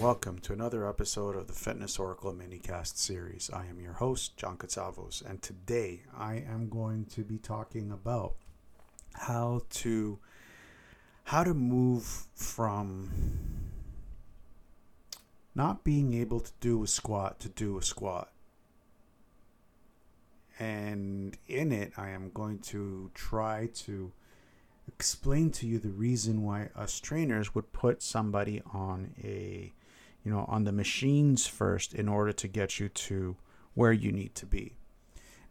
welcome to another episode of the Fitness Oracle Minicast series. I am your host, John Katsavos, and today I am going to be talking about how to how to move from not being able to do a squat to do a squat. And in it, I am going to try to explain to you the reason why us trainers would put somebody on a you know on the machines first in order to get you to where you need to be.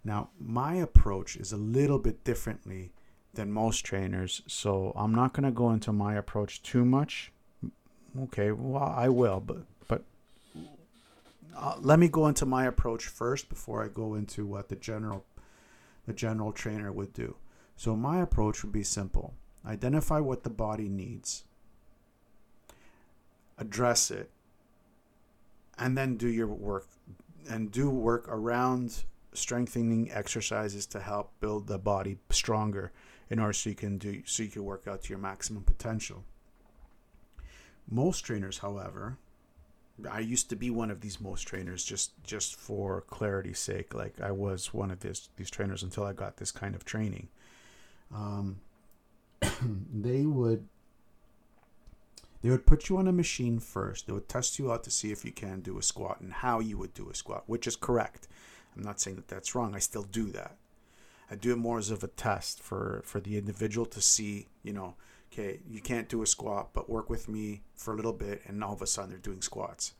Now my approach is a little bit differently than most trainers so i'm not going to go into my approach too much. Okay well i will but but uh, let me go into my approach first before i go into what the general the general trainer would do so, my approach would be simple identify what the body needs, address it, and then do your work and do work around strengthening exercises to help build the body stronger in order so you can do so you can work out to your maximum potential. Most trainers, however, I used to be one of these most trainers just just for clarity's sake. Like I was one of these these trainers until I got this kind of training um, they would they would put you on a machine first. They would test you out to see if you can do a squat and how you would do a squat, which is correct. I'm not saying that that's wrong. I still do that. I do it more as of a test for for the individual to see, you know, okay, you can't do a squat, but work with me for a little bit, and all of a sudden they're doing squats.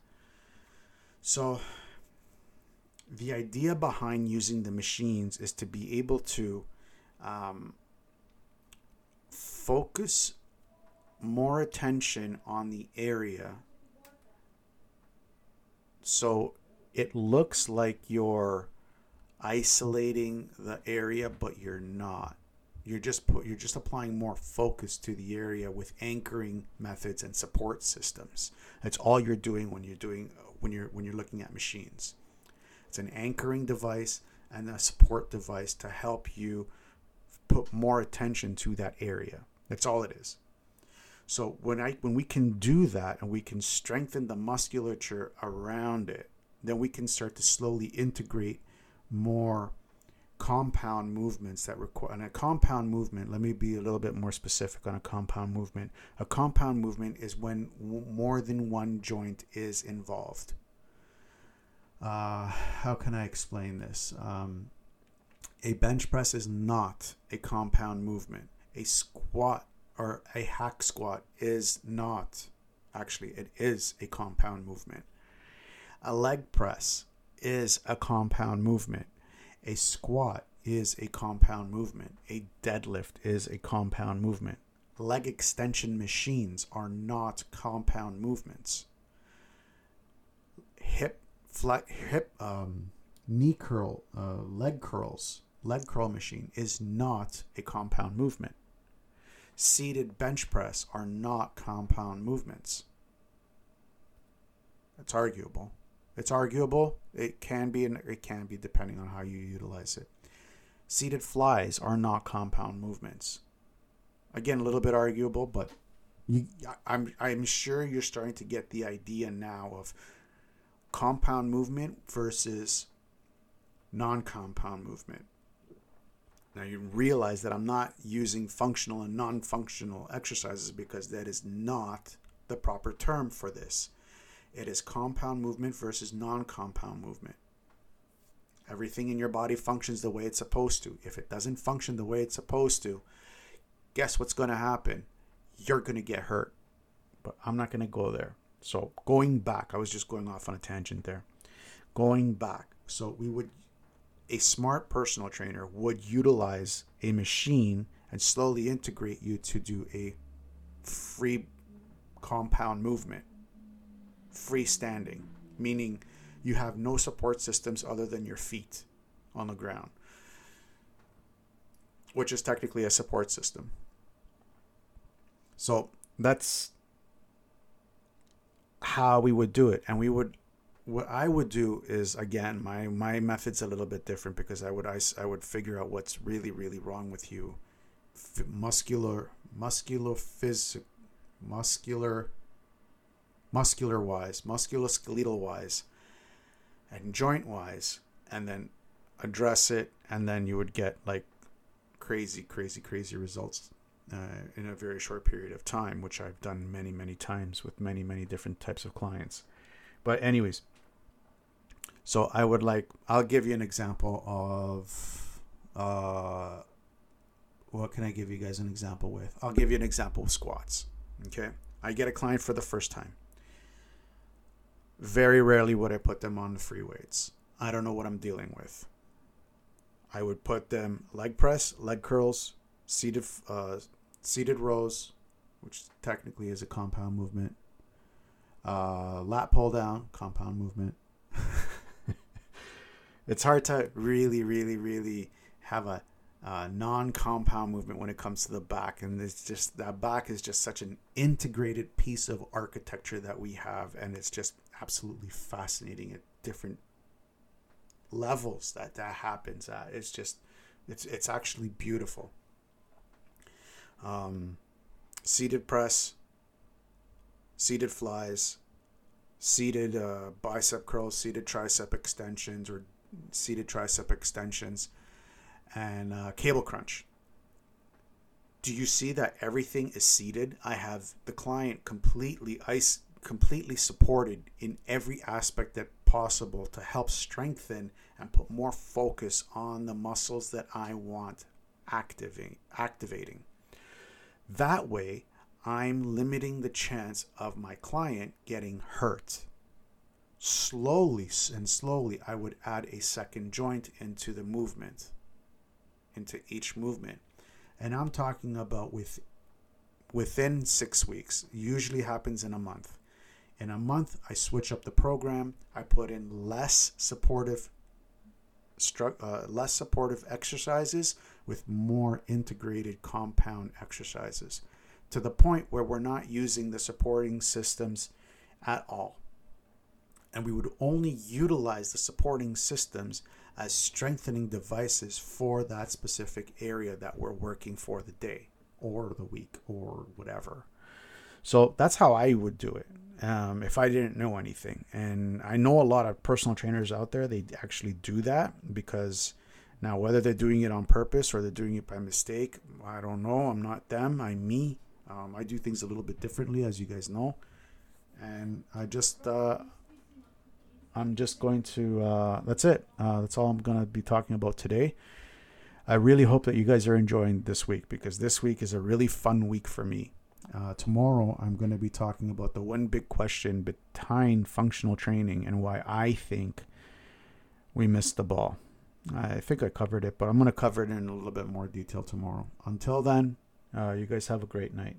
So the idea behind using the machines is to be able to um, focus more attention on the area. So it looks like you're isolating the area but you're not. You're just put you're just applying more focus to the area with anchoring methods and support systems. That's all you're doing when you're doing when you're when you're looking at machines. It's an anchoring device and a support device to help you put more attention to that area that's all it is. So when I when we can do that and we can strengthen the musculature around it, then we can start to slowly integrate more compound movements that require and a compound movement let me be a little bit more specific on a compound movement. A compound movement is when w- more than one joint is involved. Uh, how can i explain this? Um, a bench press is not a compound movement a squat or a hack squat is not actually it is a compound movement. A leg press is a compound movement. A squat is a compound movement. A deadlift is a compound movement. Leg extension machines are not compound movements. Hip flat hip um, knee curl uh, leg curls leg curl machine is not a compound movement seated bench press are not compound movements. It's arguable. It's arguable. It can be, and it can be depending on how you utilize it. Seated flies are not compound movements. Again, a little bit arguable, but you, I'm I'm sure you're starting to get the idea now of compound movement versus non-compound movement. Now you realize that I'm not using functional and non functional exercises because that is not the proper term for this. It is compound movement versus non compound movement. Everything in your body functions the way it's supposed to. If it doesn't function the way it's supposed to, guess what's going to happen? You're going to get hurt. But I'm not going to go there. So, going back, I was just going off on a tangent there. Going back. So, we would a smart personal trainer would utilize a machine and slowly integrate you to do a free compound movement, freestanding, meaning you have no support systems other than your feet on the ground, which is technically a support system. So that's how we would do it. And we would what I would do is again my my method's a little bit different because I would I, I would figure out what's really really wrong with you, F- muscular muscular phys muscular muscular wise, musculoskeletal wise, and joint wise, and then address it, and then you would get like crazy, crazy, crazy results uh, in a very short period of time, which I've done many, many times with many, many different types of clients. But, anyways, so I would like, I'll give you an example of, uh, what can I give you guys an example with? I'll give you an example of squats. Okay. I get a client for the first time. Very rarely would I put them on the free weights. I don't know what I'm dealing with. I would put them leg press, leg curls, seated uh, seated rows, which technically is a compound movement. Uh, lat pull down, compound movement. it's hard to really, really, really have a non-compound movement when it comes to the back and it's just that back is just such an integrated piece of architecture that we have and it's just absolutely fascinating at different levels that that happens at. It's just it's it's actually beautiful. Um, seated press seated flies seated uh, bicep curls seated tricep extensions or seated tricep extensions and uh, cable crunch. Do you see that everything is seated? I have the client completely ice completely supported in every aspect that possible to help strengthen and put more focus on the muscles that I want activating activating. That way, I'm limiting the chance of my client getting hurt. Slowly and slowly, I would add a second joint into the movement into each movement. And I'm talking about with within 6 weeks. Usually happens in a month. In a month, I switch up the program. I put in less supportive uh, less supportive exercises with more integrated compound exercises to the point where we're not using the supporting systems at all. And we would only utilize the supporting systems as strengthening devices for that specific area that we're working for the day or the week or whatever. So that's how I would do it um, if I didn't know anything. And I know a lot of personal trainers out there, they actually do that because now whether they're doing it on purpose or they're doing it by mistake, I don't know. I'm not them, I'm me. Um, I do things a little bit differently, as you guys know. And I just, uh, I'm just going to, uh, that's it. Uh, that's all I'm going to be talking about today. I really hope that you guys are enjoying this week because this week is a really fun week for me. Uh, tomorrow, I'm going to be talking about the one big question behind functional training and why I think we missed the ball. I think I covered it, but I'm going to cover it in a little bit more detail tomorrow. Until then, uh, you guys have a great night.